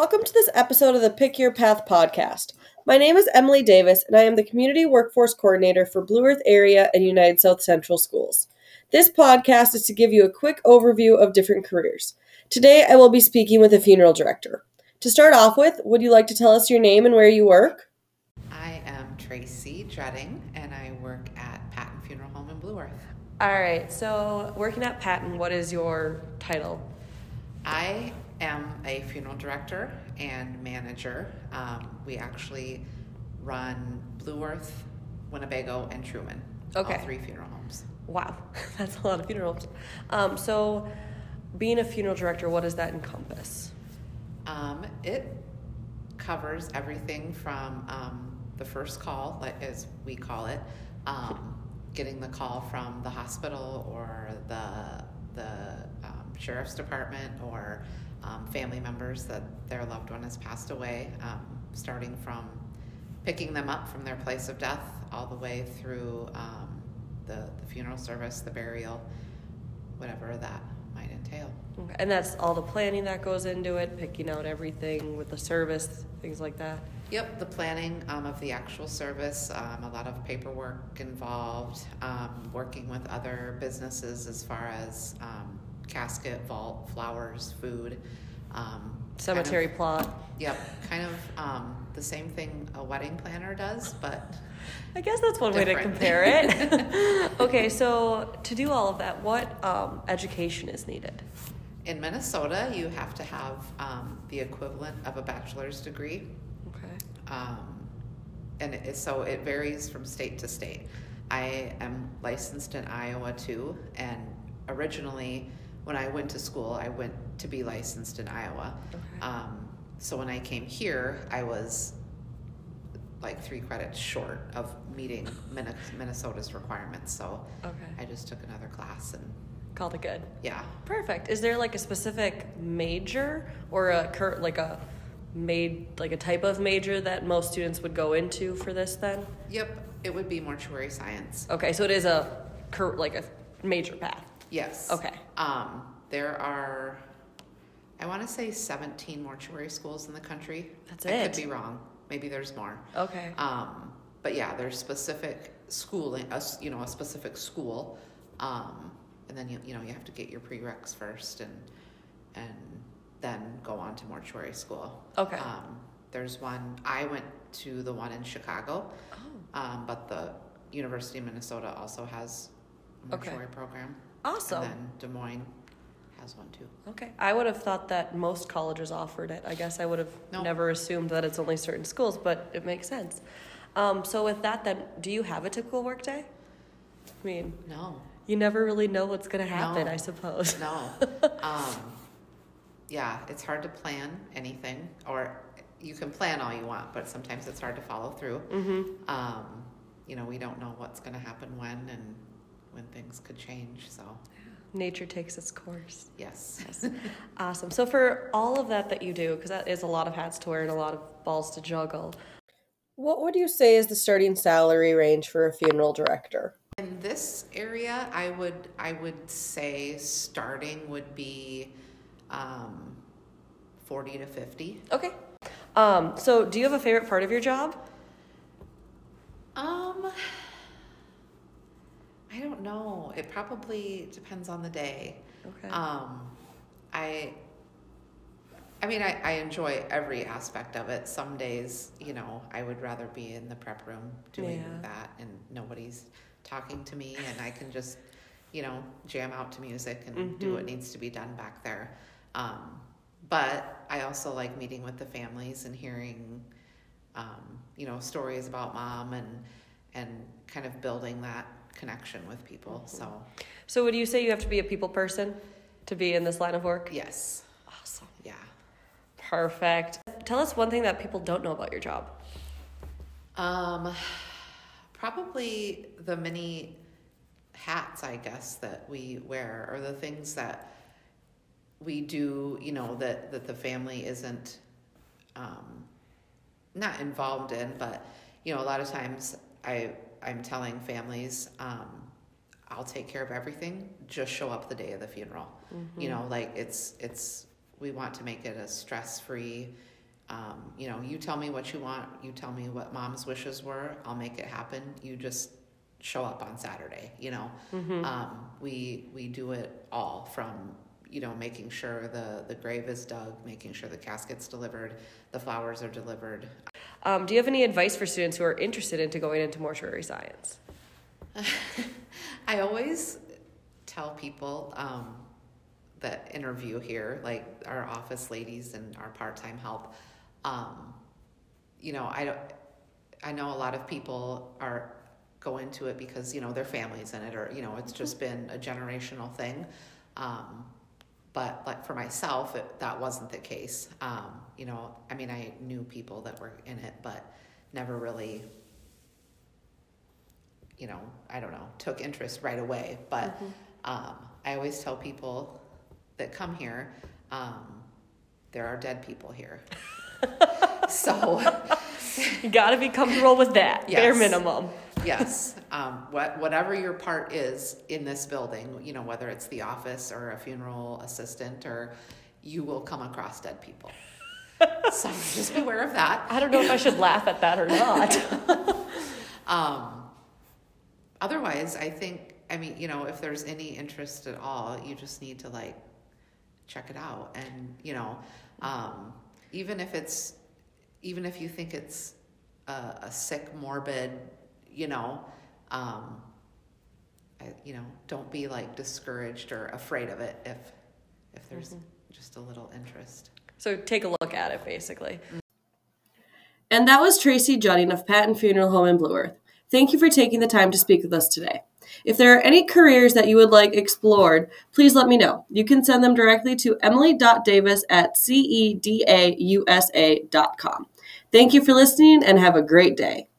Welcome to this episode of the Pick Your Path podcast. My name is Emily Davis, and I am the Community Workforce Coordinator for Blue Earth Area and United South Central Schools. This podcast is to give you a quick overview of different careers. Today, I will be speaking with a funeral director. To start off with, would you like to tell us your name and where you work? I am Tracy Dredding, and I work at Patton Funeral Home in Blue Earth. All right, so working at Patton, what is your title? I am a funeral director and manager. Um, we actually run Blue Earth, Winnebago, and Truman. Okay. All three funeral homes. Wow, that's a lot of funerals. Um, so, being a funeral director, what does that encompass? Um, it covers everything from um, the first call, as we call it, um, getting the call from the hospital or the the um, sheriff's department or um, family members that their loved one has passed away, um, starting from picking them up from their place of death all the way through um, the, the funeral service, the burial, whatever that might entail. Okay, And that's all the planning that goes into it, picking out everything with the service, things like that. Yep, the planning um, of the actual service, um, a lot of paperwork involved, um, working with other businesses as far as um, casket, vault, flowers, food. Um, Cemetery kind of- plot. Yep, kind of um, the same thing a wedding planner does, but I guess that's one way to compare it. okay, so to do all of that, what um, education is needed? In Minnesota, you have to have um, the equivalent of a bachelor's degree. Okay. Um, and it, so it varies from state to state. I am licensed in Iowa too, and originally when I went to school, I went to be licensed in Iowa. Okay. Um, so when I came here, I was like three credits short of meeting Minnesota's requirements. So Okay. I just took another class, and Called it good. yeah, Perfect. Is there like a specific major or a cur- like a made like a type of major that most students would go into for this then? yep, it would be mortuary science. Okay, so it is a cur- like a major path. Yes. Okay. Um, there are, I want to say 17 mortuary schools in the country. That's I it? could be wrong. Maybe there's more. Okay. Um, but yeah, there's specific schooling, a, you know, a specific school. Um, and then you, you know, you have to get your prereqs first and, and then go on to mortuary school. Okay. Um, there's one, I went to the one in Chicago, Oh, um, but the University of Minnesota also has a Okay. mortuary program. awesome. And then Des Moines has one too. Okay. I would have thought that most colleges offered it. I guess I would have No. never assumed that it's only certain schools, but it makes sense. Um, so with that, then, do you have a typical workday? I mean, No, you never really know what's going to happen, No. I suppose. no. um, yeah, it's hard to plan anything, or you can plan all you want, but sometimes it's hard to follow through. Mm-hmm. Um, you know, we don't know what's going to happen when and when things could change. So, Nature takes its course. yes. Yes. awesome. So for all of that that you do, because that is a lot of hats to wear and a lot of balls to juggle. What would you say is the starting salary range for a funeral director? In this area, I would I would say starting would be um, forty to fifty. Okay. Um, so do you have a favorite part of your job? Um, I don't know. It probably depends on the day. Okay. Um, I, I mean, I, I enjoy every aspect of it. Some days, you know, I would rather be in the prep room doing Yeah. that and nobody's talking to me and I can just, you know, jam out to music and do what needs to be done back there. Um, but I also like meeting with the families and hearing, um, you know, stories about mom and, and kind of building that connection with people. So, so would you say you have to be a people person to be in this line of work? yes, Awesome. yeah. Perfect. Tell us one thing that people don't know about your job. Um, probably the many hats, I guess, that we wear, or the things that we do. You know that that the family isn't um, not involved in, but you know, a lot of times I I'm telling families, um, I'll take care of everything. Just show up the day of the funeral. You know, like it's it's we want to make it a stress-free, um, you know, you tell me what you want, you tell me what mom's wishes were, I'll make it happen. You just show up on Saturday, you know. Um, we we do it all from you know making sure the the grave is dug, making sure the casket's delivered, the flowers are delivered. Um, do you have any advice for students who are interested into going into mortuary science? I always tell people um, that interview here, like our office ladies and our part-time help, um, you know, I don't, I know a lot of people are go into it because you know their families in it, or you know, it's just been a generational thing. Um, but like for myself, it, that wasn't the case. Um, you know, I mean, I knew people that were in it, but never really you know, I don't know, took interest right away. But um, I always tell people that come here, um, there are dead people here. so, You got to be comfortable with that, bare minimum. yes, um, what, whatever your part is in this building, you know, whether it's the office or a funeral assistant, or you will come across dead people. so just beware of that. I don't know if I should laugh at that or not. Um, otherwise, I think, I mean, you know, if there's any interest at all, you just need to like check it out. And, you know, um, even if it's, even if you think it's a, a sick, morbid, you know, um, I, you know, don't be like discouraged or afraid of it if, if there's just a little interest. so take a look at it, basically. And that was Tracy Judding of Patton Funeral Home in Blue Earth. Thank you for taking the time to speak with us today. If there are any careers that you would like explored, please let me know. You can send them directly to emily.davis at cedausa.com. Thank you for listening and have a great day.